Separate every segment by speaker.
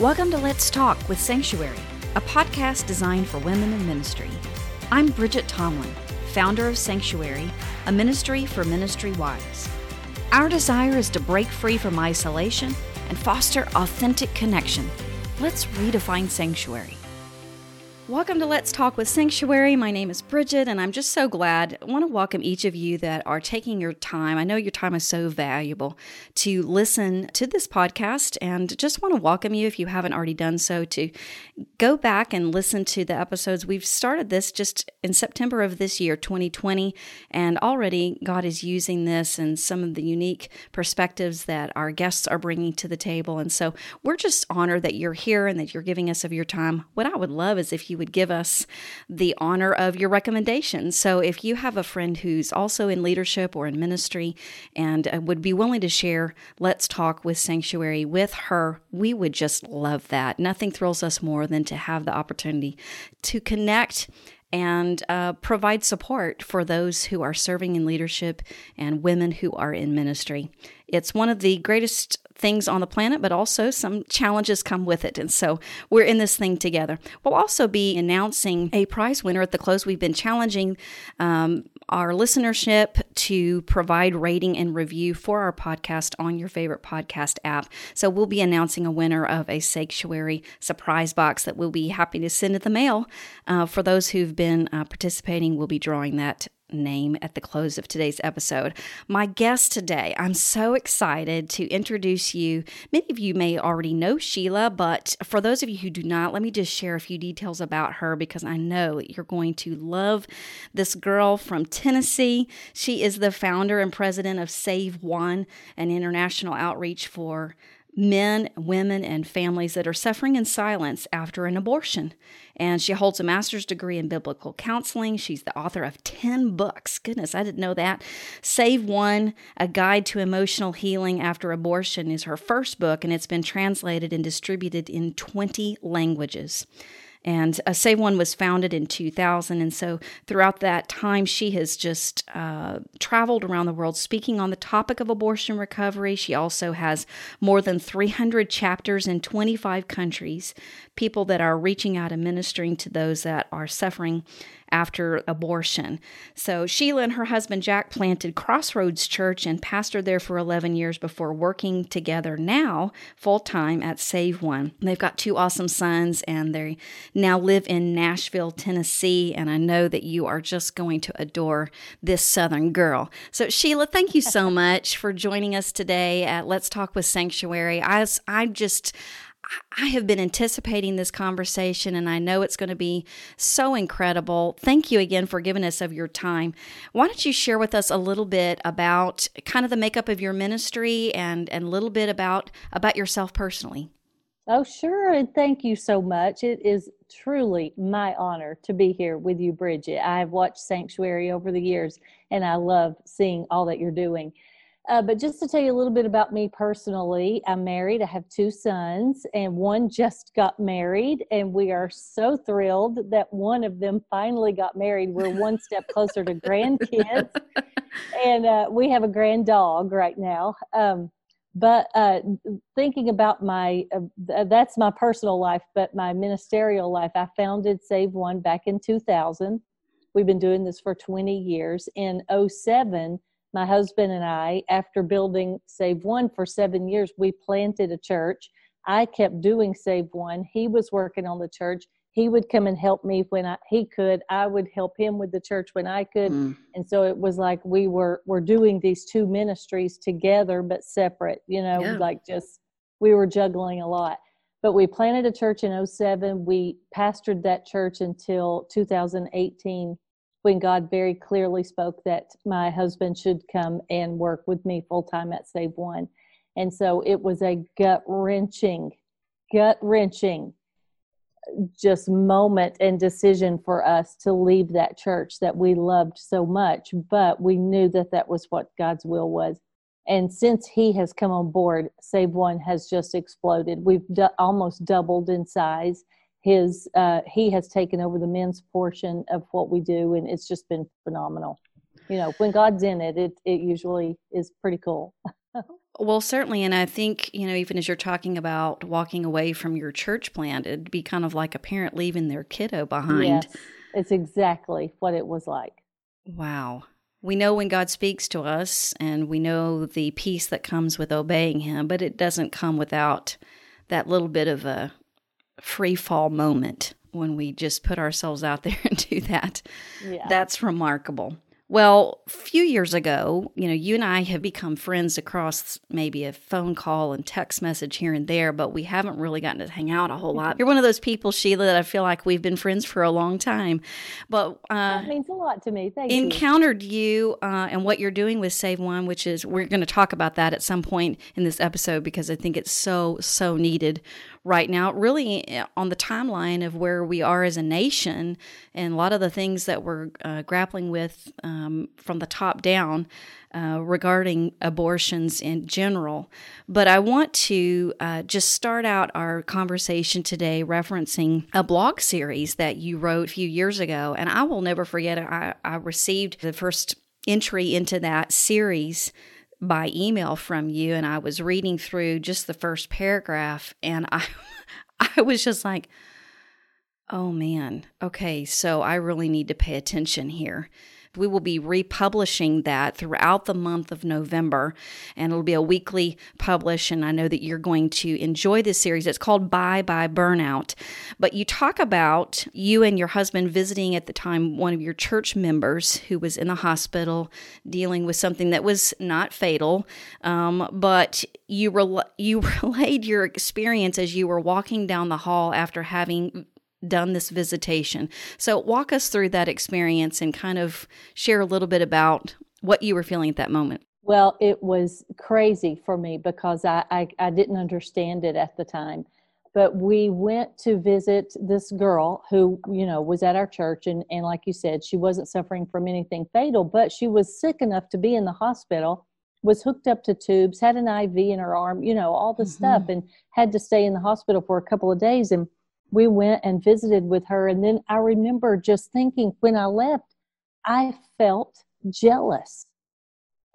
Speaker 1: Welcome to Let's Talk with Sanctuary, a podcast designed for women in ministry. I'm Bridget Tomlin, founder of Sanctuary, a ministry for ministry wives. Our desire is to break free from isolation and foster authentic connection. Let's redefine sanctuary. Welcome to Let's Talk with Sanctuary. My name is Bridget, and I'm just so glad. I want to welcome each of you that are taking your time. I know your time is so valuable to listen to this podcast, and just want to welcome you if you haven't already done so to go back and listen to the episodes. We've started this just in September of this year, 2020, and already God is using this and some of the unique perspectives that our guests are bringing to the table. And so we're just honored that you're here and that you're giving us of your time. What I would love is if you would give us the honor of your recommendations. So if you have a friend who's also in leadership or in ministry and uh, would be willing to share Let's Talk with Sanctuary with her, we would just love that. Nothing thrills us more than to have the opportunity to connect and uh, provide support for those who are serving in leadership and women who are in ministry. It's one of the greatest things on the planet, but also some challenges come with it. And so we're in this thing together. We'll also be announcing a prize winner at the close. We've been challenging um, our listenership to provide rating and review for our podcast on your favorite podcast app. So we'll be announcing a winner of a sanctuary surprise box that we'll be happy to send in the mail. Uh, for those who've been uh, participating, we'll be drawing that name at the close of today's episode. My guest today, I'm so excited to introduce you. Many of you may already know Sheila, but for those of you who do not, let me just share a few details about her because I know you're going to love this girl from Tennessee. She is the founder and president of Save One, an international outreach for men, women, and families that are suffering in silence after an abortion. And she holds a master's degree in biblical counseling. She's the author of 10 books. Goodness, I didn't know that. Save One, A Guide to Emotional Healing After Abortion, is her first book, and it's been translated and distributed in 20 languages. And uh, Save One was founded in 2000. And so throughout that time, she has just uh, traveled around the world speaking on the topic of abortion recovery. She also has more than 300 chapters in 25 countries, people that are reaching out and ministering to those that are suffering after abortion. So Sheila and her husband Jack planted Crossroads Church and pastored there for 11 years before working together now full time at Save One. They've got two awesome sons and they now live in Nashville, Tennessee. And I know that you are just going to adore this Southern girl. So, Sheila, thank you so much for joining us today at Let's Talk with Sanctuary. I, I just, I have been anticipating this conversation and I know it's going to be so incredible. Thank you again for giving us of your time. Why don't you share with us a little bit about kind of the makeup of your ministry and and a little bit about about yourself personally?
Speaker 2: Oh, sure. And thank you so much. It is truly my honor to be here with you, Bridget. I have watched Sanctuary over the years and I love seeing all that you're doing. Uh, but just to tell you a little bit about me personally, I'm married. I have two sons, and one just got married, and we are so thrilled that one of them finally got married. We're one step closer to grandkids, and uh, we have a grand dog right now. Um, but uh, thinking about my uh, that's my personal life, but my ministerial life, I founded Save One back in 2000. We've been doing this for 20 years. In 07, my husband and I, after building Save One for seven years, we planted a church. I kept doing Save One. He was working on the church. He would come and help me when I, he could. I would help him with the church when I could. Mm. And so it was like we were were doing these two ministries together but separate, you know, yeah. like just we were juggling a lot. But we planted a church in 07. We pastored that church until 2018 when God very clearly spoke that my husband should come and work with me full time at Save One. And so it was a gut wrenching, gut wrenching just moment and decision for us to leave that church that we loved so much, but we knew that that was what God's will was. And since he has come on board, Save One has just exploded. We've almost doubled in size his uh, he has taken over the men's portion of what we do and it's just been phenomenal you know when god's in it it, it usually is pretty cool
Speaker 1: Well, certainly. And I think, you know, even as you're talking about walking away from your church plant, it'd be kind of like a parent leaving their kiddo behind.
Speaker 2: Yes, it's exactly what it was like.
Speaker 1: Wow. We know when God speaks to us and we know the peace that comes with obeying Him, but it doesn't come without that little bit of a free fall moment when we just put ourselves out there and do that. Yeah. That's remarkable. Well, a few years ago, you know, you and I have become friends across maybe a phone call and text message here and there, but we haven't really gotten to hang out a whole lot. You're one of those people, Sheila, that I feel like we've been friends for a long time. But
Speaker 2: uh, that means a lot to me. Thank you.
Speaker 1: encountered you, you uh, and what you're doing with Save One, which is we're going to talk about that at some point in this episode because I think it's so so needed right now, really eh, on the timeline of where we are as a nation and a lot of the things that we're uh, grappling with um, from the top down. Uh, regarding abortions in general. But I want to uh, just start out our conversation today referencing a blog series that you wrote a few years ago. And I will never forget. I, I received the first entry into that series by email from you and I was reading through just the first paragraph and I I was just like oh man okay so I really need to pay attention here we will be republishing that throughout the month of November, and it'll be a weekly publish. And I know that you're going to enjoy this series. It's called Bye Bye Burnout. But you talk about you and your husband visiting at the time one of your church members who was in the hospital dealing with something that was not fatal, um, but you rel- you relayed your experience as you were walking down the hall after having done this visitation. So, walk us through that experience and kind of share a little bit about what you were feeling at that moment.
Speaker 2: Well, it was crazy for me because I, I, I didn't understand it at the time. But we went to visit this girl who, you know, was at our church. And, and like you said, she wasn't suffering from anything fatal, but she was sick enough to be in the hospital, was hooked up to tubes, had an IV in her arm, you know, all the mm-hmm. stuff, and had to stay in the hospital for a couple of days. And we went and visited with her. And then I remember just thinking when I left, I felt jealous.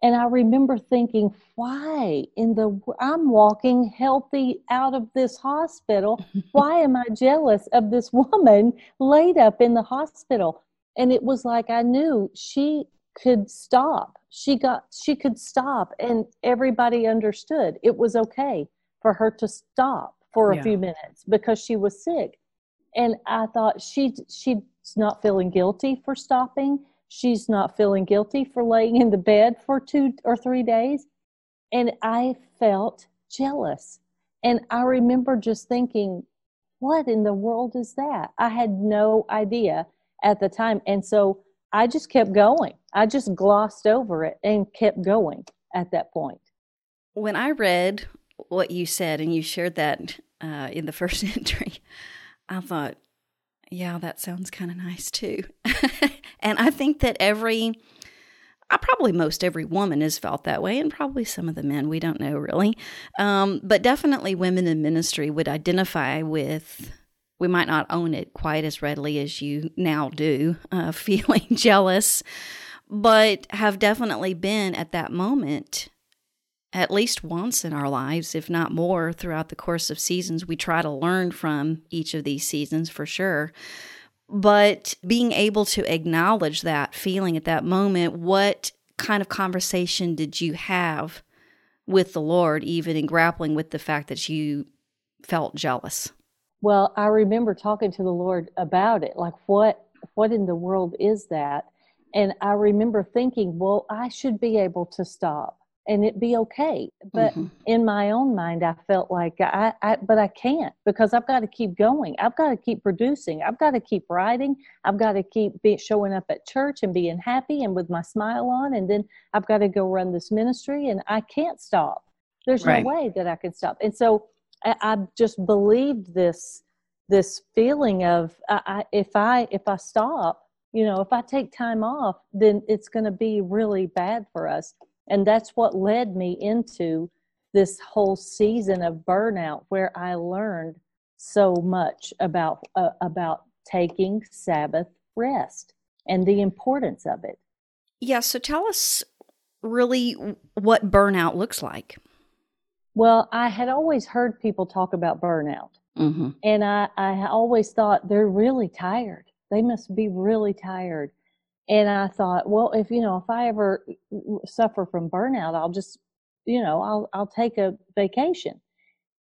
Speaker 2: And I remember thinking, why in the I'm walking healthy out of this hospital. Why am I jealous of this woman laid up in the hospital? And it was like I knew she could stop. She got she could stop and everybody understood. It was okay for her to stop for a yeah. few minutes because she was sick. And I thought she she's not feeling guilty for stopping. She's not feeling guilty for laying in the bed for two or three days. And I felt jealous. And I remember just thinking, what in the world is that? I had no idea at the time. And so I just kept going. I just glossed over it and kept going at that point.
Speaker 1: When I read what you said and you shared that uh, in the first entry, I thought, yeah, that sounds kind of nice too. and I think that every, uh, probably most every woman has felt that way, and probably some of the men, we don't know really. Um, but definitely women in ministry would identify with, we might not own it quite as readily as you now do, uh, feeling jealous, but have definitely been at that moment at least once in our lives, if not more, throughout the course of seasons. We try to learn from each of these seasons for sure. But being able to acknowledge that feeling at that moment, what kind of conversation did you have with the Lord, even in grappling with the fact that you felt jealous?
Speaker 2: Well, I remember talking to the Lord about it. Like, what what in the world is that? And I remember thinking, well, I should be able to stop and it be okay. But mm-hmm. in my own mind, I felt like I, I, but I can't because I've got to keep going. I've got to keep producing. I've got to keep writing. I've got to keep be, showing up at church and being happy and with my smile on. And then I've got to go run this ministry and I can't stop. There's right. no way that I can stop. And so I, I just believed this, this feeling of I, if I, if I stop, you know, if I take time off, then it's going to be really bad for us and that's what led me into this whole season of burnout where I learned so much about uh, about taking Sabbath rest and the importance of it.
Speaker 1: Yeah, so tell us really what burnout looks like.
Speaker 2: Well, I had always heard people talk about burnout. Mm-hmm. And I, I always thought they're really tired. They must be really tired. And I thought, well, if you know, if I ever suffer from burnout, I'll just, you know, I'll I'll take a vacation.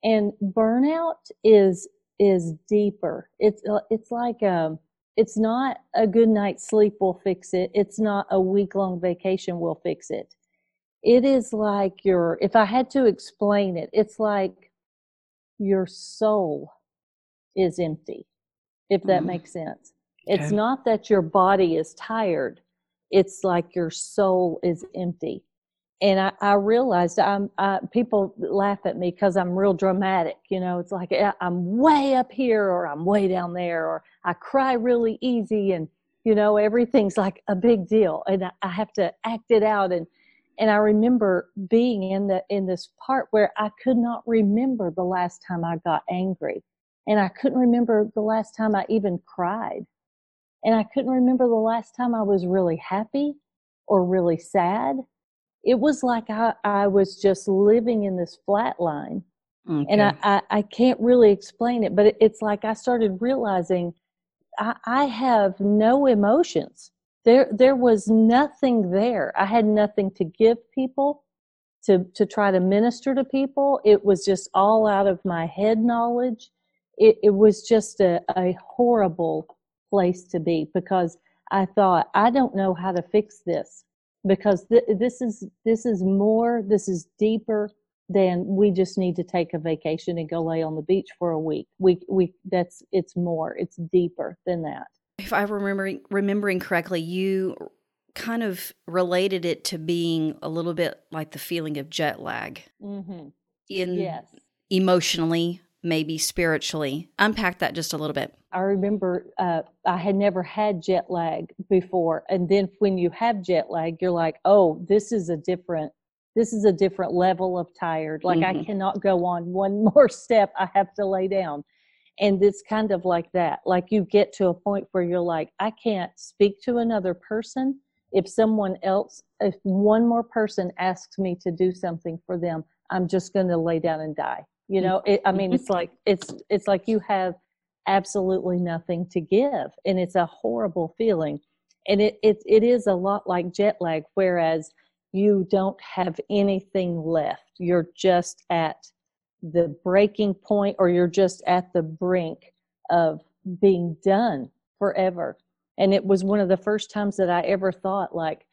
Speaker 2: And burnout is is deeper. It's uh, it's like um it's not a good night's sleep will fix it. It's not a week long vacation will fix it. It is like your if I had to explain it, it's like your soul is empty. If that mm. makes sense. It's okay. not that your body is tired. It's like your soul is empty and I, I realized I'm I, people laugh at me because I'm real dramatic. You know, it's like I'm way up here or I'm way down there, or I cry really easy, and you know everything's like a big deal, and I, I have to act it out. And and I remember being in the in this part where I could not remember the last time I got angry, and I couldn't remember the last time I even cried, and I couldn't remember the last time I was really happy or really sad it was like I, I was just living in this flat line. Okay. And I, I, I, can't really explain it, but it, it's like I started realizing I, I have no emotions. There, there was nothing there. I had nothing to give people, to, to try to minister to people. It was just all out of my head knowledge. It, it was just a, a horrible place to be because I thought, I don't know how to fix this because th- this is this is more this is deeper than we just need to take a vacation and go lay on the beach for a week. We we that's it's more it's deeper than that.
Speaker 1: If i remember remembering correctly you kind of related it to being a little bit like the feeling of jet lag. Mm-hmm. in yes. emotionally maybe spiritually. Unpack that just a little bit.
Speaker 2: I remember uh, I had never had jet lag before, and then when you have jet lag, you're like, "Oh, this is a different, this is a different level of tired. Like mm-hmm. I cannot go on one more step. I have to lay down." And it's kind of like that. Like you get to a point where you're like, "I can't speak to another person." If someone else, if one more person asks me to do something for them, I'm just going to lay down and die you know it, i mean mm-hmm. it's like it's it's like you have absolutely nothing to give and it's a horrible feeling. And it it, it is a lot like jet lag whereas you don't have anything left. You're just at the breaking point or you're just at the brink of being done forever. And it was one of the first times that i ever thought like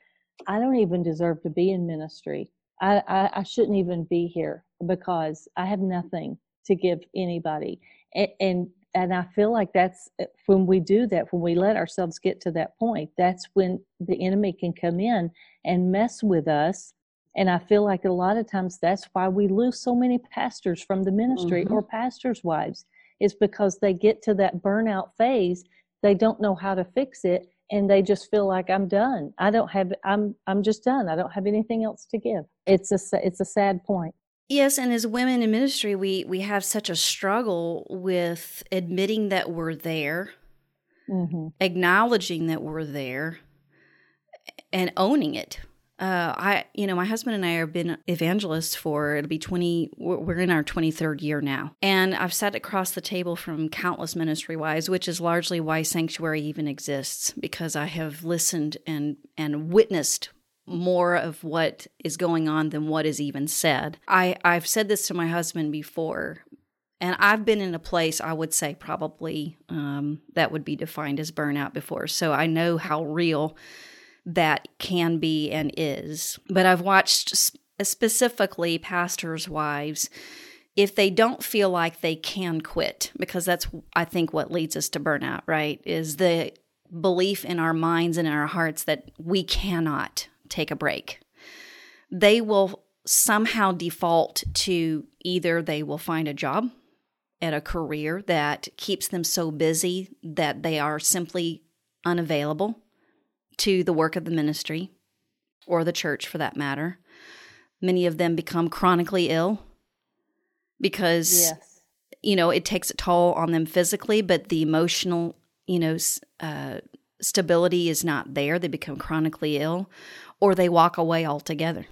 Speaker 2: i don't even deserve to be in ministry I, I, I shouldn't even be here because I have nothing to give anybody. And, and, and I feel like that's uh, when we do that, when we let ourselves get to that point, that's when the enemy can come in and mess with us. And I feel like a lot of times that's why we lose so many pastors from the ministry mm-hmm. or pastors' wives, is because they get to that burnout phase. They don't know how to fix it and they just feel like I'm done. I don't have I'm I'm just done. I don't have anything else to give. It's a it's a sad point.
Speaker 1: Yes, and as women in ministry, we we have such a struggle with admitting that we're there, mm-hmm. acknowledging that we're there, and owning it. Uh, I, you know, my husband and I have been evangelists for it'll be twenty. We're in our twenty third year now, and I've sat across the table from countless ministry wives, which is largely why Sanctuary even exists, because I have listened and and witnessed more of what is going on than what is even said. I I've said this to my husband before, and I've been in a place I would say probably um, that would be defined as burnout before, so I know how real that can be and is. But I've watched specifically pastors' wives if they don't feel like they can quit because that's I think what leads us to burnout, right? Is the belief in our minds and in our hearts that we cannot take a break. They will somehow default to either they will find a job at a career that keeps them so busy that they are simply unavailable to the work of the ministry or the church for that matter. Many of them become chronically ill because yes. you know it takes a toll on them physically, but the emotional you know uh, stability is not there. They become chronically ill, or they walk away altogether.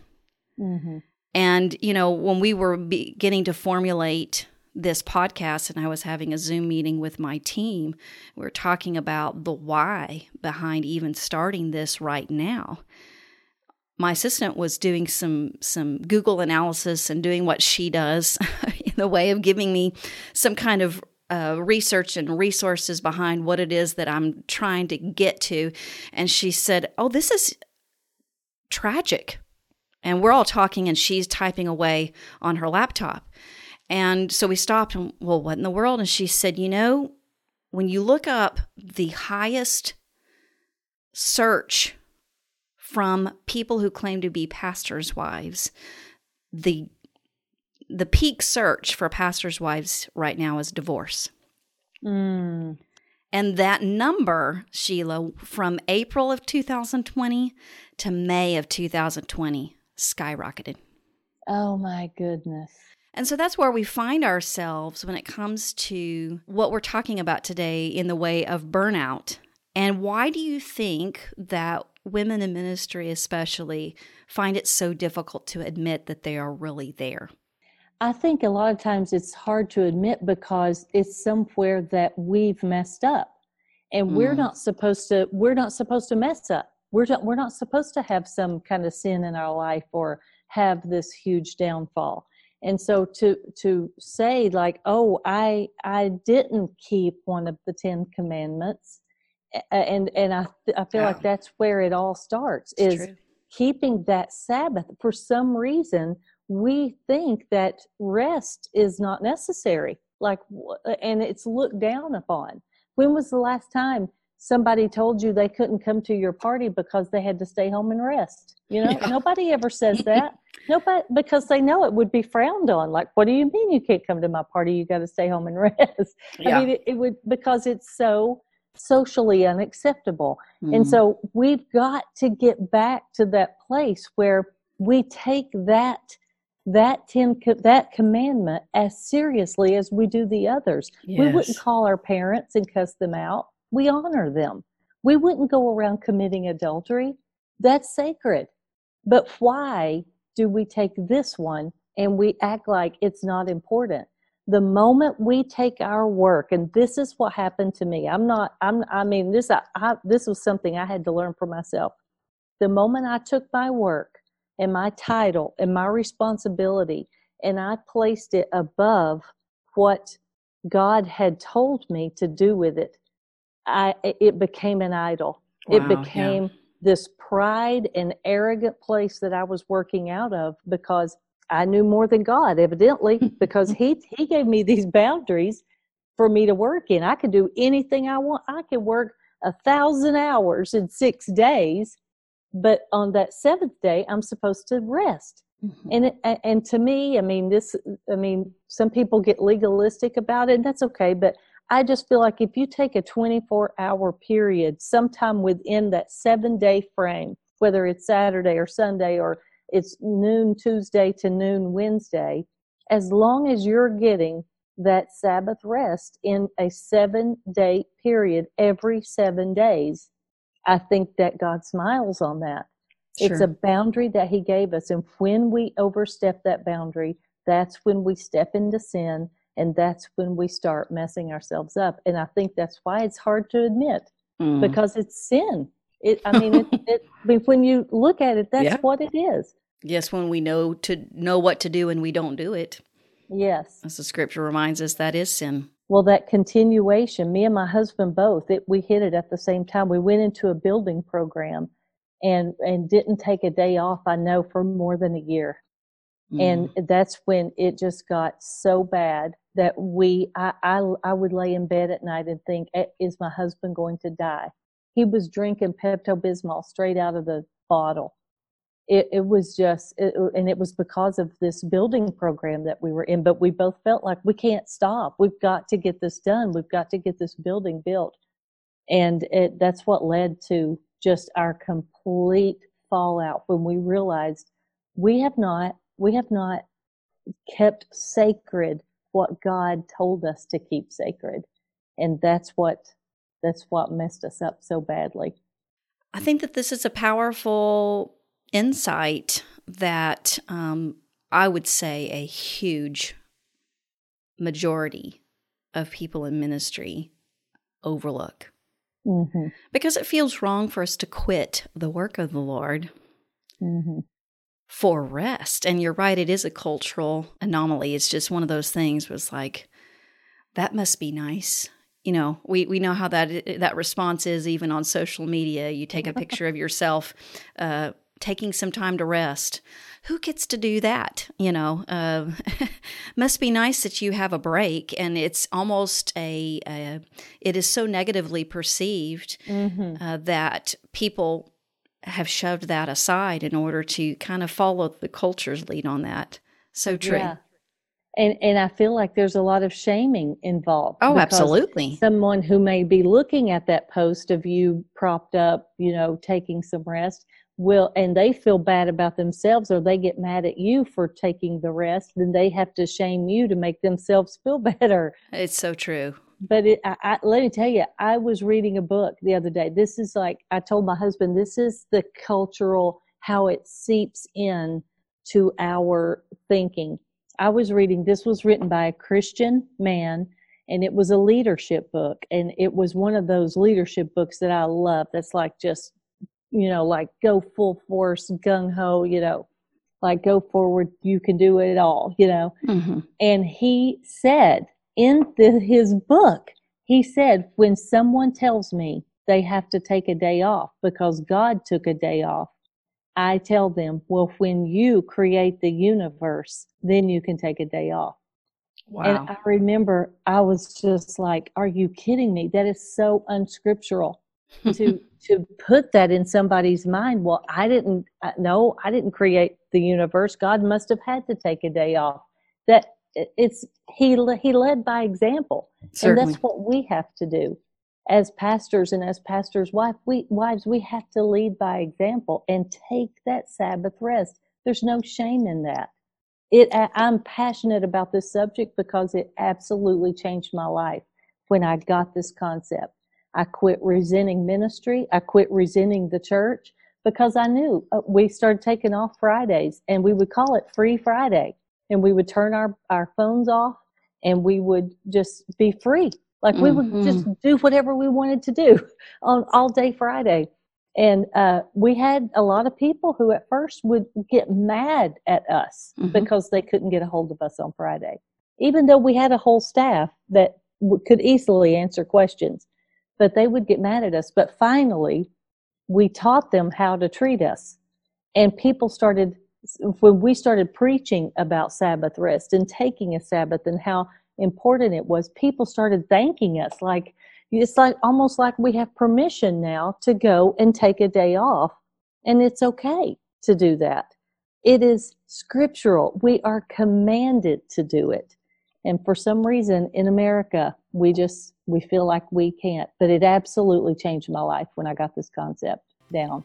Speaker 1: Mm-hmm. And, you know, when we were beginning to formulate this podcast and I was having a Zoom meeting with my team, we were talking about the why behind even starting this right now. My assistant was doing some some Google analysis and doing what she does in the way of giving me some kind of uh, research and resources behind what it is that I'm trying to get to. And she said, Oh, this is tragic. And we're all talking, and she's typing away on her laptop. And so we stopped and, well, what in the world? And she said, You know, when you look up the highest search from people who claim to be pastors' wives, the the peak search for pastors' wives right now is divorce.
Speaker 2: Mm.
Speaker 1: And that number, Sheila, from April of 2020 to May of 2020 skyrocketed.
Speaker 2: Oh my goodness.
Speaker 1: And so that's where we find ourselves when it comes to what we're talking about today in the way of burnout. And why do you think that women in ministry, especially, find it so difficult to admit that they are really there?
Speaker 2: I think a lot of times it's hard to admit because it's somewhere that we've messed up. And mm. we're not supposed to we're not supposed to mess up. We're not, we're not supposed to have some kind of sin in our life or have this huge downfall. And so to to say like, "Oh, I I didn't keep one of the 10 commandments." And and I I feel like that's where it all starts it's is true. keeping that Sabbath for some reason we think that rest is not necessary like and it's looked down upon when was the last time somebody told you they couldn't come to your party because they had to stay home and rest you know yeah. nobody ever says that nobody because they know it would be frowned on like what do you mean you can't come to my party you got to stay home and rest yeah. i mean it, it, would because it's so socially unacceptable mm-hmm. and so we've got to get back to that place where we take that that ten that commandment as seriously as we do the others. Yes. We wouldn't call our parents and cuss them out. We honor them. We wouldn't go around committing adultery. That's sacred. But why do we take this one and we act like it's not important? The moment we take our work, and this is what happened to me. I'm not. I'm. I mean, this. I, I, this was something I had to learn for myself. The moment I took my work and my title and my responsibility, and I placed it above what God had told me to do with it. I it became an idol. Wow, it became yeah. this pride and arrogant place that I was working out of because I knew more than God, evidently, because He He gave me these boundaries for me to work in. I could do anything I want. I could work a thousand hours in six days but on that seventh day i'm supposed to rest mm-hmm. and it, and to me i mean this i mean some people get legalistic about it and that's okay but i just feel like if you take a 24 hour period sometime within that seven day frame whether it's saturday or sunday or it's noon tuesday to noon wednesday as long as you're getting that sabbath rest in a seven day period every seven days I think that God smiles on that. Sure. It's a boundary that He gave us. And when we overstep that boundary, that's when we step into sin and that's when we start messing ourselves up. And I think that's why it's hard to admit mm. because it's sin. It, I mean, it, it, I mean, when you look at it, that's yeah. what it is.
Speaker 1: Yes, when we know to know what to do and we don't do it.
Speaker 2: Yes,
Speaker 1: as the scripture reminds us, that is sin.
Speaker 2: Well, that continuation, me and my husband both, it, we hit it at the same time. We went into a building program and, and didn't take a day off, I know, for more than a year. Mm. And that's when it just got so bad that we, I, I, I would lay in bed at night and think, is my husband going to die? He was drinking Pepto Bismol straight out of the bottle it, it was just it, and it was because of this building program that we were in but we both felt like we can't stop we've got to get this done we've got to get this building built and it, that's what led to just our complete fallout when we realized we have not we have not kept sacred what god told us to keep sacred and that's what that's what messed us up so badly
Speaker 1: i think that this is a powerful insight that um, I would say a huge majority of people in ministry overlook. Mm-hmm. Because it feels wrong for us to quit the work of the Lord mm-hmm. For rest. And you're right, it is a cultural anomaly. It's just one of those things was like, that must be nice. You know, we, we know how that that response is even on social media. You take a picture of yourself uh, taking some time to rest. Who gets to do that? You know, uh, must be nice that you have a break, and it's almost a, a it is so negatively perceived mm-hmm. uh, that people have shoved that aside in order to kind of follow the culture's lead on that. So true. Yeah.
Speaker 2: And and I feel like there's a lot of shaming involved.
Speaker 1: Oh, absolutely.
Speaker 2: Someone who may be looking at that post of you propped up, you know, taking some rest will and they feel bad about themselves or they get mad at you for taking the rest then they have to shame you to make themselves feel better
Speaker 1: it's so true
Speaker 2: but it, I, I, let me tell you i was reading a book the other day this is like i told my husband this is the cultural how it seeps in to our thinking i was reading this was written by a christian man and it was a leadership book and it was one of those leadership books that i love that's like just you know, like go full force, gung ho, you know, like go forward, you can do it all, you know. Mm-hmm. And he said in the, his book, he said, when someone tells me they have to take a day off because God took a day off, I tell them, well, when you create the universe, then you can take a day off. Wow. And I remember I was just like, are you kidding me? That is so unscriptural to to put that in somebody's mind well i didn't uh, no i didn't create the universe god must have had to take a day off that it's he he led by example Certainly. and that's what we have to do as pastors and as pastors wife we wives we have to lead by example and take that sabbath rest there's no shame in that it i'm passionate about this subject because it absolutely changed my life when i got this concept I quit resenting ministry. I quit resenting the church because I knew uh, we started taking off Fridays and we would call it Free Friday. And we would turn our, our phones off and we would just be free. Like we mm-hmm. would just do whatever we wanted to do on all day Friday. And uh, we had a lot of people who at first would get mad at us mm-hmm. because they couldn't get a hold of us on Friday, even though we had a whole staff that w- could easily answer questions but they would get mad at us. But finally, we taught them how to treat us. And people started, when we started preaching about Sabbath rest and taking a Sabbath and how important it was, people started thanking us. Like, it's like almost like we have permission now to go and take a day off. And it's okay to do that. It is scriptural. We are commanded to do it. And for some reason in America, we just we feel like we can't. But it absolutely changed my life when I got this concept down.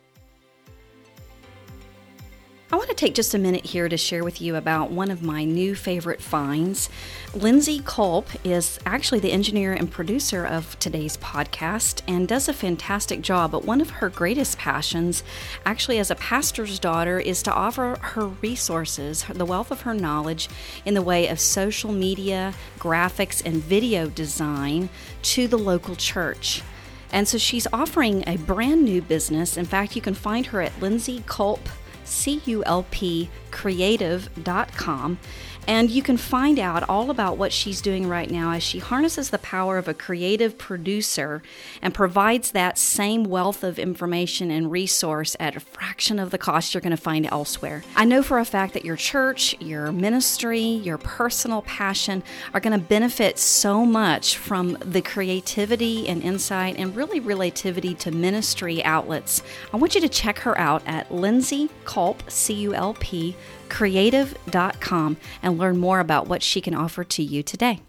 Speaker 1: I want to take just a minute here to share with you about one of my new favorite finds. Lindsay Culp is actually the engineer and producer of today's podcast and does a fantastic job. But one of her greatest passions, actually, as a pastor's daughter, is to offer her resources, the wealth of her knowledge in the way of social media, graphics, and video design to the local church. And so she's offering a brand new business. In fact, you can find her at Lindsay Culp culpcreative.com. And you can find out all about what she's doing right now as she harnesses the power of a creative producer and provides that same wealth of information and resource at a fraction of the cost you're going to find elsewhere. I know for a fact that your church, your ministry, your personal passion are going to benefit so much from the creativity and insight and really relativity to ministry outlets. I want you to check her out at Lindsay Culp, C U L P creative.com and learn more about what she can offer to you today.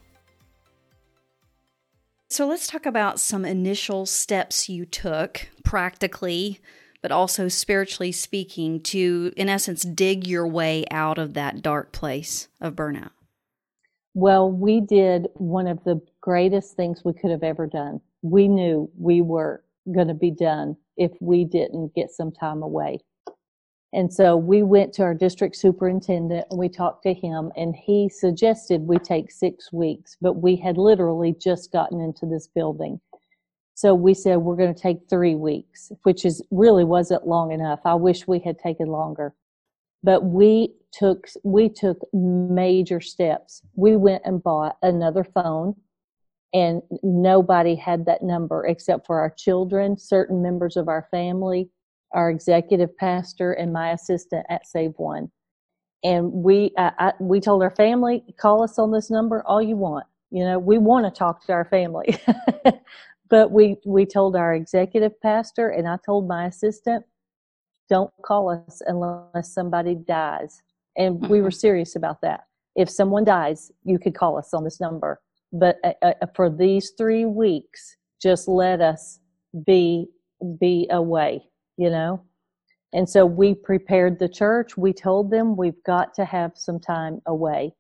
Speaker 1: So, let's talk about some initial steps you took practically, but also spiritually speaking, to, in essence, dig your way out of that dark place of burnout.
Speaker 2: Well, we did one of the greatest things we could have ever done. We knew we were going to be done if we didn't get some time away And so we went to our district superintendent and we talked to him, and he suggested we take six weeks, but we had literally just gotten into this building. So we said we're going to take three weeks, which is really wasn't long enough. I wish we had taken longer. But we took we took major steps. We went and bought another phone and nobody had that number except for our children, certain members of our family, our executive pastor, and my assistant at Save One. And we, I, I, we told our family, call us on this number all you want. You know, we want to talk to our family, but we we told our executive pastor, and I told my assistant, don't call us unless somebody dies. And we were mm-hmm. serious about that. If someone dies, you could call us on this number. But uh, uh, for these three weeks, just let us be be away you know? And so we prepared the church. We told them we've got to have some time away.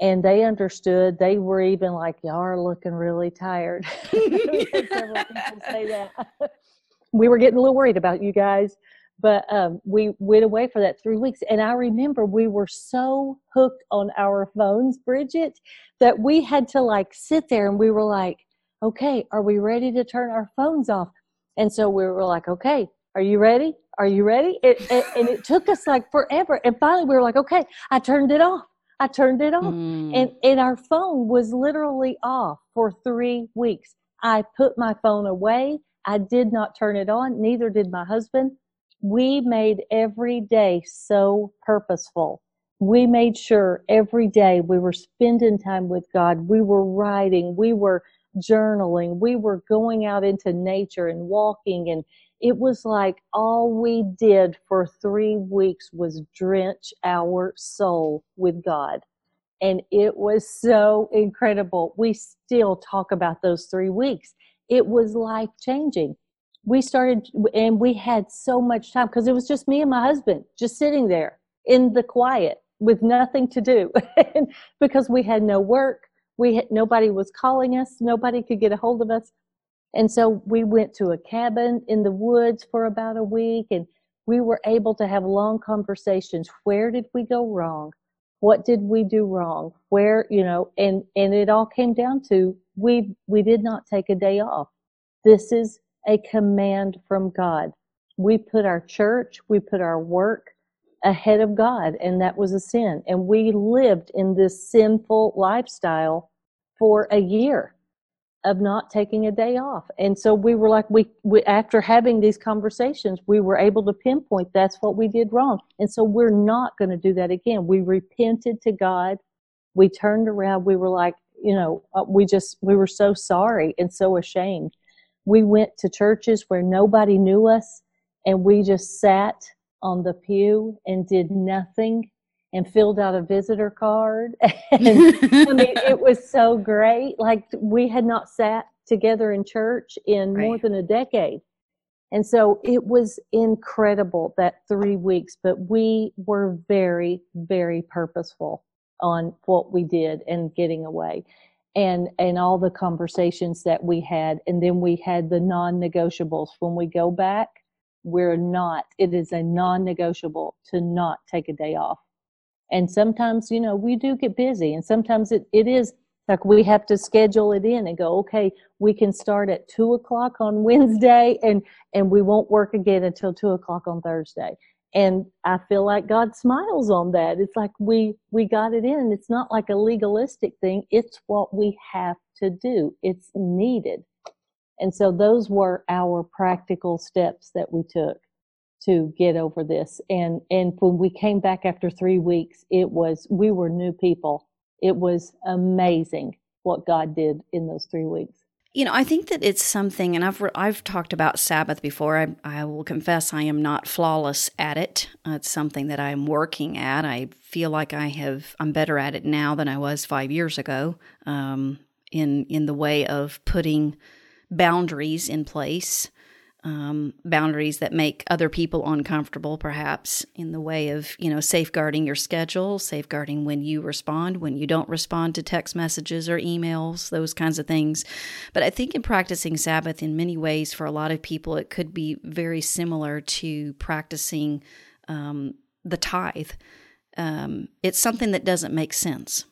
Speaker 2: And they understood. They were even like, Y'all are looking really tired. Say that. we were getting a little worried about you guys. But um, we went away for that three weeks. And I remember we were so hooked on our phones, Bridget, that we had to like sit there and we were like, okay, are we ready to turn our phones off? And so we were like, okay, are you ready? Are you ready? It, it, and it took us like forever. And finally, we were like, okay, I turned it off. I turned it off. Mm. And, and our phone was literally off for three weeks. I put my phone away. I did not turn it on. Neither did my husband. We made every day so purposeful. We made sure every day we were spending time with God. We were writing. We were journaling. We were going out into nature and walking and it was like all we did for three weeks was drench our soul with God. And it was so incredible. We still talk about those three weeks. It was life changing. We started, and we had so much time because it was just me and my husband just sitting there in the quiet with nothing to do because we had no work. We had, nobody was calling us. Nobody could get a hold of us. And so we went to a cabin in the woods for about a week and we were able to have long conversations. Where did we go wrong? What did we do wrong? Where, you know, and, and it all came down to we, we did not take a day off. This is a command from God. We put our church, we put our work ahead of God, and that was a sin. And we lived in this sinful lifestyle for a year of not taking a day off. And so we were like, we, we, after having these conversations, we were able to pinpoint that's what we did wrong. And so we're not going to do that again. We repented to God. We turned around. We were like, you know, uh, we just, we were so sorry and so ashamed. We went to churches where nobody knew us and we just sat on the pew and did nothing and filled out a visitor card. and I mean, it was so great. Like we had not sat together in church in right. more than a decade. And so it was incredible that three weeks, but we were very, very purposeful on what we did and getting away and and all the conversations that we had and then we had the non-negotiables when we go back we're not it is a non-negotiable to not take a day off and sometimes you know we do get busy and sometimes it, it is like we have to schedule it in and go okay we can start at two o'clock on wednesday and and we won't work again until two o'clock on thursday. And i feel like god smiles on that. It's like we we got it in. It's not like a legalistic thing. It's what we have to do. It's needed. And so those were our practical steps that we took to get over this. And and when we came back after three weeks, it was we were new people. It was amazing what God did in those three weeks.
Speaker 1: You know, I think that it's something, and I've I've talked about Sabbath before. I, I will confess I am not flawless at it. It's something that I'm working at. I feel like I have I'm better at it now than I was five years ago. Um, in in the way of putting boundaries in place um, boundaries that make other people uncomfortable, perhaps in the way of you know safeguarding your schedule, safeguarding when you respond, when you don't respond to text messages or emails, those kinds of things. But I think in practicing Sabbath, in many ways, for a lot of people, it could be very similar to practicing um, the tithe. Um, it's something that doesn't make sense.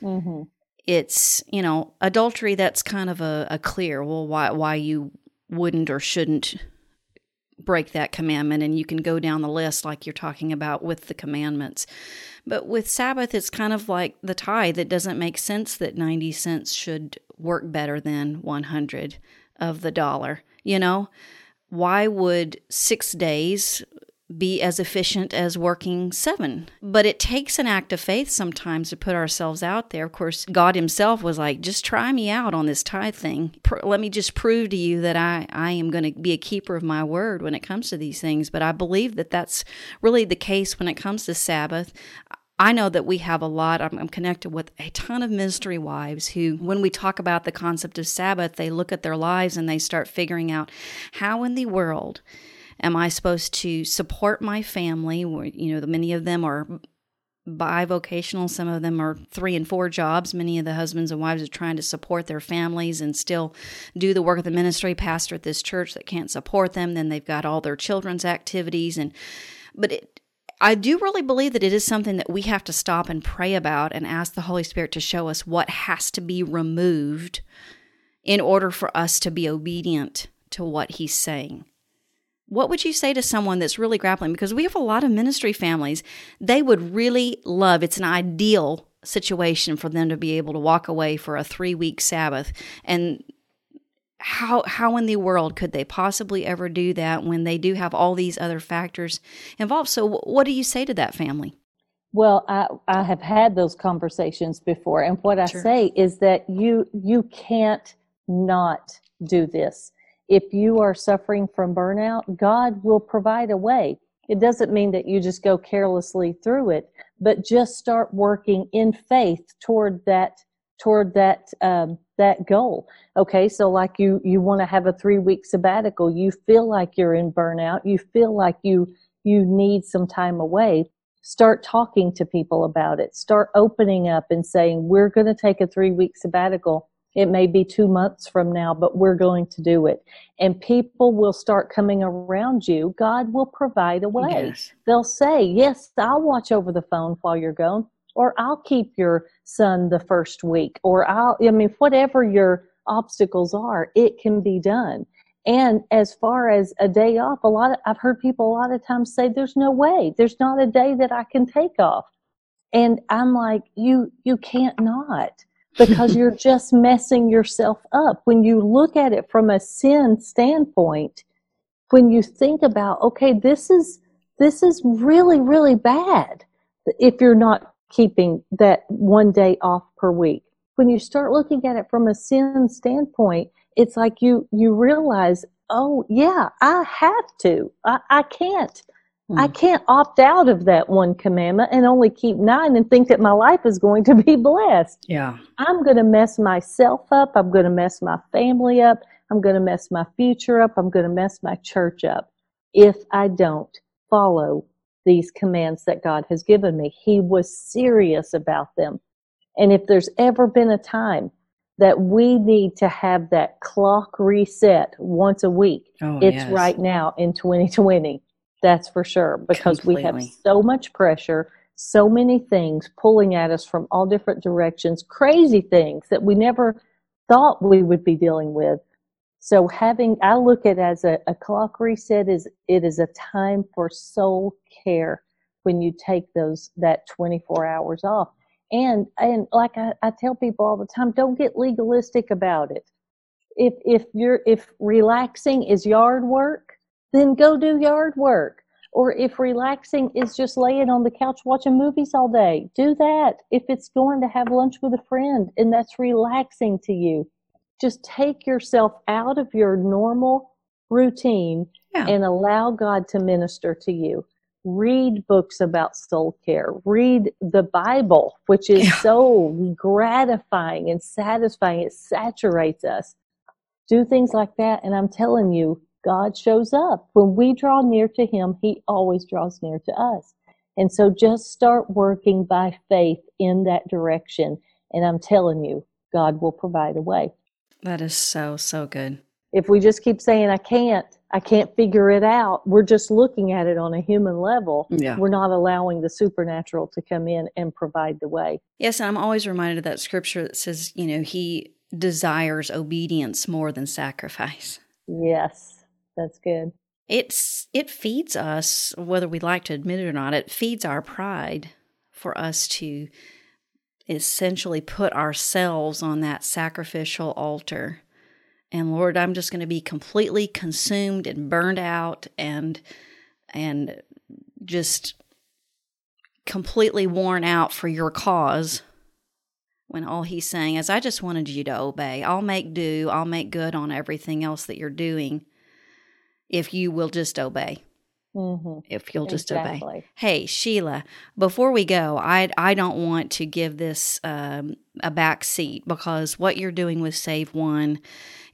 Speaker 1: Mm-hmm. It's you know adultery. That's kind of a, a clear. Well, why why you wouldn't or shouldn't break that commandment and you can go down the list like you're talking about with the commandments. But with sabbath it's kind of like the tithe. It doesn't make sense that 90 cents should work better than 100 of the dollar you know? Why would six days be as efficient as working seven. But it takes an act of faith sometimes to put ourselves out there. Of course, God Himself was like, just try me out on this tithe thing. Let me just prove to you that I, I am going to be a keeper of my word when it comes to these things. But I believe that that's really the case when it comes to Sabbath. I know that we have a lot. I'm, connected with a ton of ministry wives who, when we talk about the concept of Sabbath, they look at their lives and they start figuring out how in the world Am I supposed to support my family? You know, many of them are bivocational. Some of them are three and four jobs. Many of the husbands and wives are trying to support their families and still do the work of the ministry. Pastor at this church that can't support them. Then they've got all their children's activities and, but it, I do really believe that it is something that we have to stop and pray about and ask the Holy Spirit to show us what has to be removed in order for us to be obedient to what He's saying what would you say to someone that's really grappling? Because we have a lot of ministry families, they would really love it's an ideal situation for them to be able to walk away for a three week Sabbath. And how how in the world could they possibly ever do that when they do have all these other factors involved? So what do you say to that family?
Speaker 2: Well, I, I have had those conversations before, and what I say is that you you can't not do this if you are suffering from burnout, God will provide a way. It doesn't mean that you just go carelessly through it, but just start working in faith toward that toward that um, that goal. Okay, so like you you want to have a three week sabbatical, you feel like you're in burnout, you feel like you you need some time away. Start talking to people about it. Start opening up and saying, "We're going to take a three week sabbatical." It may be two months from now, but we're going to do it. And people will start coming around you. God will provide a way. Yes. They'll say, Yes, I'll watch over the phone while you're gone, or I'll keep your son the first week, or I'll, I mean, whatever your obstacles are, it can be done. And as far as a day off, a lot of, I've heard people a lot of times say, There's no way, there's not a day that I can take off. And I'm like, you you can't not because you're just messing yourself up. When you look at it from a sin standpoint, when you think about, okay, this is this is really really bad if you're not keeping that one day off per week. When you start looking at it from a sin standpoint, it's like you you realize, oh yeah, I have to. I, I can't I hmm. can't opt out of that one commandment and only keep nine and think that my life is going to be blessed.
Speaker 1: Yeah.
Speaker 2: I'm going to mess myself up. I'm going to mess my family up. I'm going to mess my future up. I'm going to mess my church up if I don't follow these commands that God has given me. He was serious about them. And if there's ever been a time that we need to have that clock reset once a week, oh, it's yes. right now in 2020 that's for sure, because Completely. we have so much pressure, so many things pulling at us from all different directions, crazy things that we never thought we would be dealing with. So having, I look at as a, a clock reset is, it is a time for soul care when you take those, that 24 hours off. And, and like I, I tell people all the time, don't get legalistic about it. If, if you're, if relaxing is yard work, then go do yard work. Or if relaxing is just laying on the couch watching movies all day, do that. If it's going to have lunch with a friend and that's relaxing to you, just take yourself out of your normal routine yeah. and allow God to minister to you. Read books about soul care. Read the Bible, which is yeah. so gratifying and satisfying. It saturates us. Do things like that. And I'm telling you, God shows up. When we draw near to Him, He always draws near to us. And so just start working by faith in that direction. And I'm telling you, God will provide a way.
Speaker 1: That is so, so good.
Speaker 2: if we just keep saying i can't i can't figure it out we're just looking at it on a human level
Speaker 1: Yeah.
Speaker 2: we're not allowing the supernatural to come in and provide the way
Speaker 1: Yes, and I'm always reminded of that scripture that says, you know, he desires obedience more than sacrifice.
Speaker 2: yes that's good
Speaker 1: It's it feeds us, whether we like to admit it or not, it feeds our pride for us to essentially put ourselves on that sacrificial altar. And Lord, I'm just going to be completely consumed and burned out and and just completely worn out for your cause. When all he's saying is, I just wanted you to obey. I'll make do. I'll make good on everything else that you're doing if you will just obey.
Speaker 2: hmm
Speaker 1: If you'll just obey. Hey, Sheila, before we go, I, I don't want to give this um, a back seat because what you're doing with Save One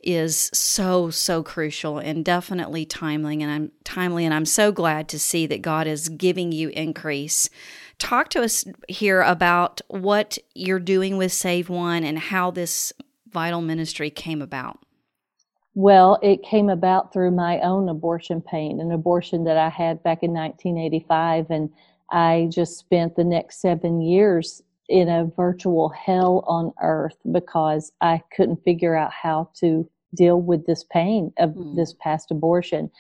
Speaker 1: is so, so crucial and definitely timely. And I'm timely, and I'm so glad to see that God is giving you increase. Talk to us here about what you're doing with Save One and how this vital ministry came about.
Speaker 2: Well, it came about through my own abortion pain, an abortion that I had back in 1985. And I just spent the next seven years in a virtual hell on earth because I couldn't figure out how to deal with this pain of
Speaker 1: Mm.
Speaker 2: this past abortion.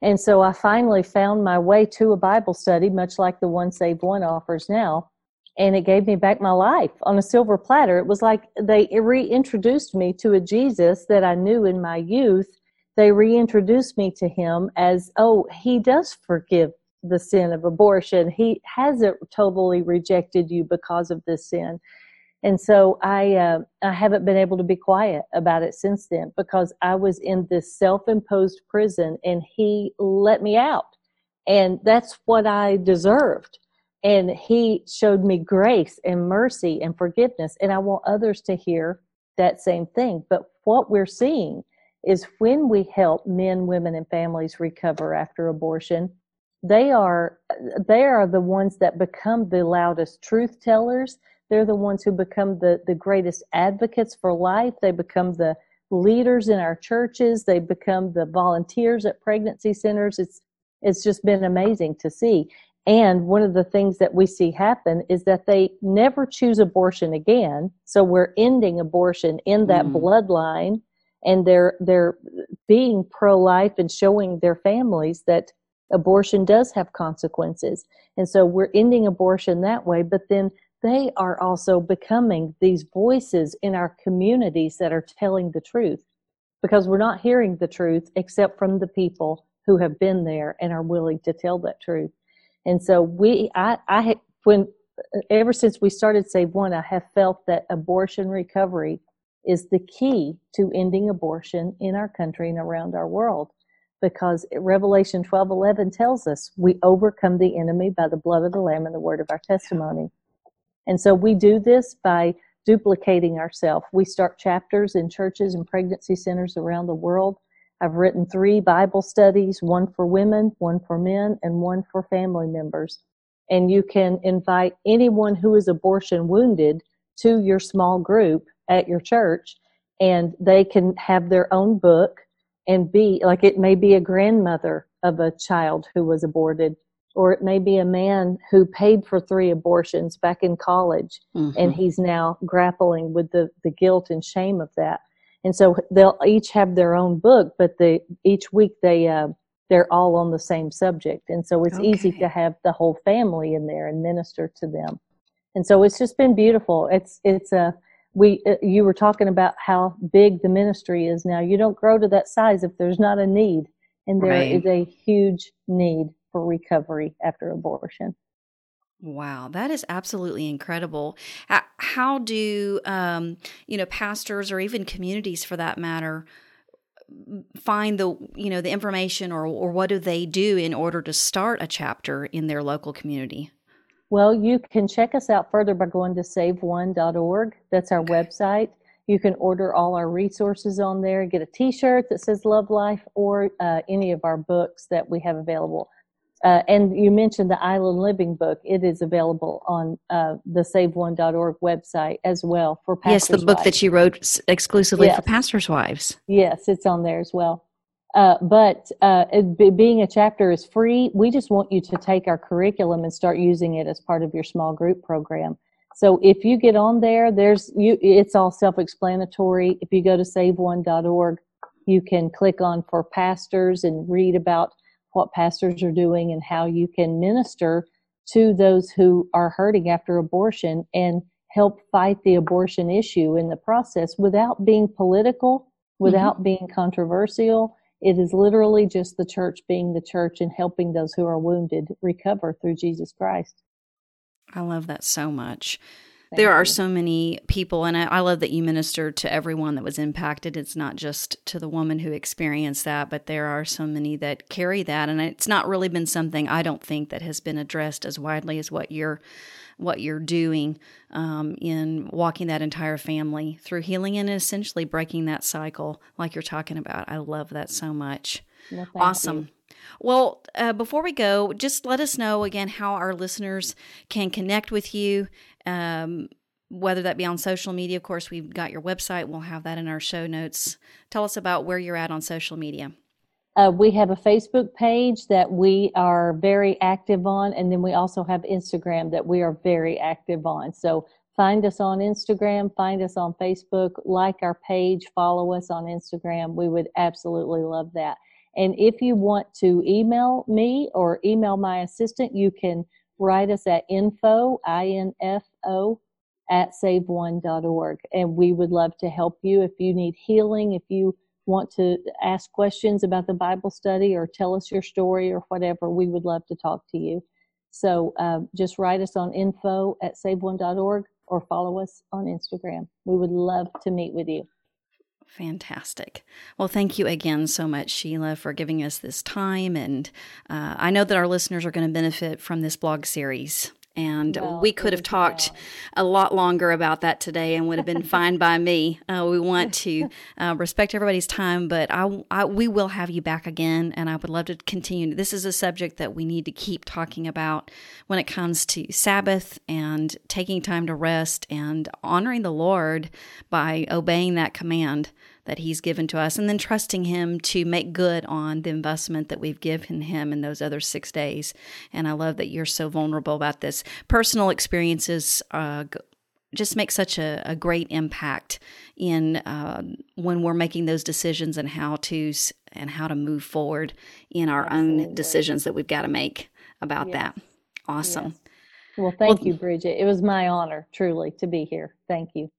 Speaker 2: And so I finally found my way to a Bible study, much like the One Save One offers now. And it gave me back my life on a silver platter. It was like they reintroduced me to a Jesus that I knew in my youth. They reintroduced me to him as, oh, he does forgive the sin of abortion. He hasn't totally rejected you because of this sin. And so I uh, I haven't been able to be quiet about it since then because I was in this self-imposed prison and he let me out. And that's what I deserved. And he showed me grace and mercy and forgiveness. And I want others to hear that same thing. But what we're seeing is when we help men, women and families recover after abortion, they are they are the ones that become the loudest truth tellers. They're the ones who become the the greatest advocates for life. They become the leaders in our churches. They become the volunteers at pregnancy centers. It's it's just been amazing to see and one of the things that we see happen is that they never choose abortion again. So we're ending abortion in that
Speaker 1: Mm.
Speaker 2: bloodline and they're they're being pro-life and showing their families that abortion does have consequences. And so we're ending abortion that way but then they are also becoming these voices in our communities that are telling the truth because we're not hearing the truth except from the people who have been there and are willing to tell that truth and so we i i when ever since we started save one i have felt that abortion recovery is the key to ending abortion in our country and around our world because revelation 12 11 tells us we overcome the enemy by the blood of the lamb and the word of our testimony and so we do this by duplicating ourselves. We start chapters in churches and pregnancy centers around the world. I've written three Bible studies one for women, one for men, and one for family members. And you can invite anyone who is abortion wounded to your small group at your church, and they can have their own book and be like it may be a grandmother of a child who was aborted or it may be a man who paid for three abortions back in college
Speaker 1: Mhm.
Speaker 2: and he's now grappling with the, the guilt and shame of that and so they'll each have their own book but they each week they uh, they're all on the same subject. And so it's easy to have the whole family in there and minister to them. And so it's just been beautiful. It's it's a we uh, you were talking about how big the ministry is now. You don't grow to that size if there's not a need. And there is
Speaker 1: Right.
Speaker 2: a huge need for recovery after abortion
Speaker 1: Wow, that is absolutely incredible. How do um, you know pastors or even communities, for that matter, find the you know the information, or or what do they do in order to start a chapter in their local community?
Speaker 2: Well, you can check us out further by going to saveone.org. That's our website. You can order all our resources on there, get a t shirt that says Love Life, or uh, any of our books that we have available. Uh, and you mentioned the Island Living book. It is available on uh, the SaveOne.org website as well for pastors.
Speaker 1: Yes, the book
Speaker 2: wives.
Speaker 1: that you wrote exclusively
Speaker 2: Yes.
Speaker 1: for pastors' wives.
Speaker 2: Yes, it's on there as well. Uh, but uh, it, be- being a chapter is free. We just want you to take our curriculum and start using it as part of your small group program. So if you get on there, there's you. It's all self-explanatory. If you go to SaveOne.org, you can click on for pastors and read about what pastors are doing and how you can minister to those who are hurting after abortion and help fight the abortion issue in the process without being political, without mm-hmm. being controversial. It is literally just the church being the church and helping those who are wounded recover through Jesus Christ.
Speaker 1: I love that so much.
Speaker 2: Thank
Speaker 1: there are so many people, and I, I love that you ministered to everyone that was impacted. It's not just to the woman who experienced that, but there are so many that carry that, and it's not really been something I don't think that has been addressed as widely as what you're what you're doing um, in walking that entire family through healing and essentially breaking that cycle, like you're talking about. I love that so much.
Speaker 2: Well,
Speaker 1: Awesome.
Speaker 2: you.
Speaker 1: Well, uh, before we go, just let us know again how our listeners can connect with you, um, whether that be on social media. Of course, we've got your website. We'll have that in our show notes. Tell us about where you're at on social media.
Speaker 2: Uh, we have a Facebook page that we are very active on, and then we also have Instagram that we are very active on. So find us on Instagram, find us on Facebook, like our page, follow us on Instagram. We would absolutely love that. And if you want to email me or email my assistant, you can write us at info, I-N-F-O, at saveone.org. And we would love to help you if you need healing, if you want to ask questions about the Bible study or tell us your story or whatever, we would love to talk to you. So uh, just write us on info at saveone.org or follow us on Instagram. We would love to meet with you.
Speaker 1: Fantastic. Well, thank you again so much, Sheila, for giving us this time. And uh, I know that our listeners are going to benefit from this blog series. And
Speaker 2: Well,
Speaker 1: we could have talked a lot longer about that today and would have been fine by me. Uh, we want to uh, respect everybody's time, but I, I, we will have you back again. And I would love to continue. This is a subject that we need to keep talking about when it comes to Sabbath and taking time to rest and honoring the Lord by obeying that command that he's given to us and then trusting him to make good on the investment that we've given him in those other six days and i love that you're so vulnerable about this personal experiences uh, just make such a, a great impact in uh, when we're making those decisions and how to and how to move forward in our
Speaker 2: Absolutely.
Speaker 1: own decisions that we've got to make about
Speaker 2: Yes.
Speaker 1: that awesome
Speaker 2: Yes. Well, thank
Speaker 1: Well-
Speaker 2: you, Bridget. It was my honor, truly, to be here. Thank you.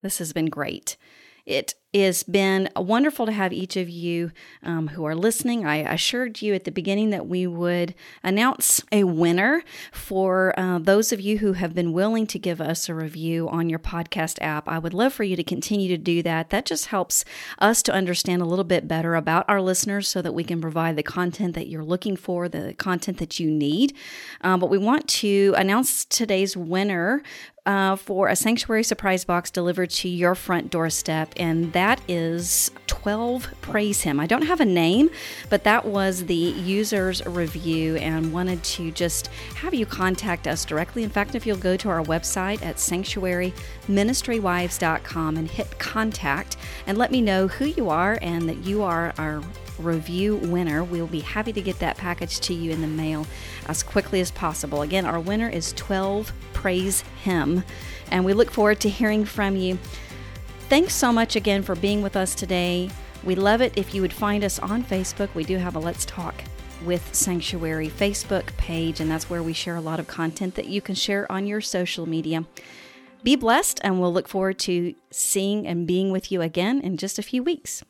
Speaker 1: This has been great. It has been wonderful to have each of you um, who are listening. I assured you at the beginning that we would announce a winner for uh, those of you who have been willing to give us a review on your podcast app. I would love for you to continue to do that. That just helps us to understand a little bit better about our listeners so that we can provide the content that you're looking for, the content that you need. Um, but we want to announce today's winner uh, for a sanctuary surprise box delivered to your front doorstep, and that is 12 Praise Him. I don't have a name, but that was the user's review, and wanted to just have you contact us directly. In fact, if you'll go to our website at sanctuaryministrywives.com and hit contact and let me know who you are and that you are our review winner. We'll be happy to get that package to you in the mail as quickly as possible. Again, our winner is 12 Praise Him, and we look forward to hearing from you. Thanks so much again for being with us today. We love it if you would find us on Facebook. We do have a Let's Talk with Sanctuary Facebook page, and that's where we share a lot of content that you can share on your social media. Be blessed, and we'll look forward to seeing and being with you again in just a few weeks.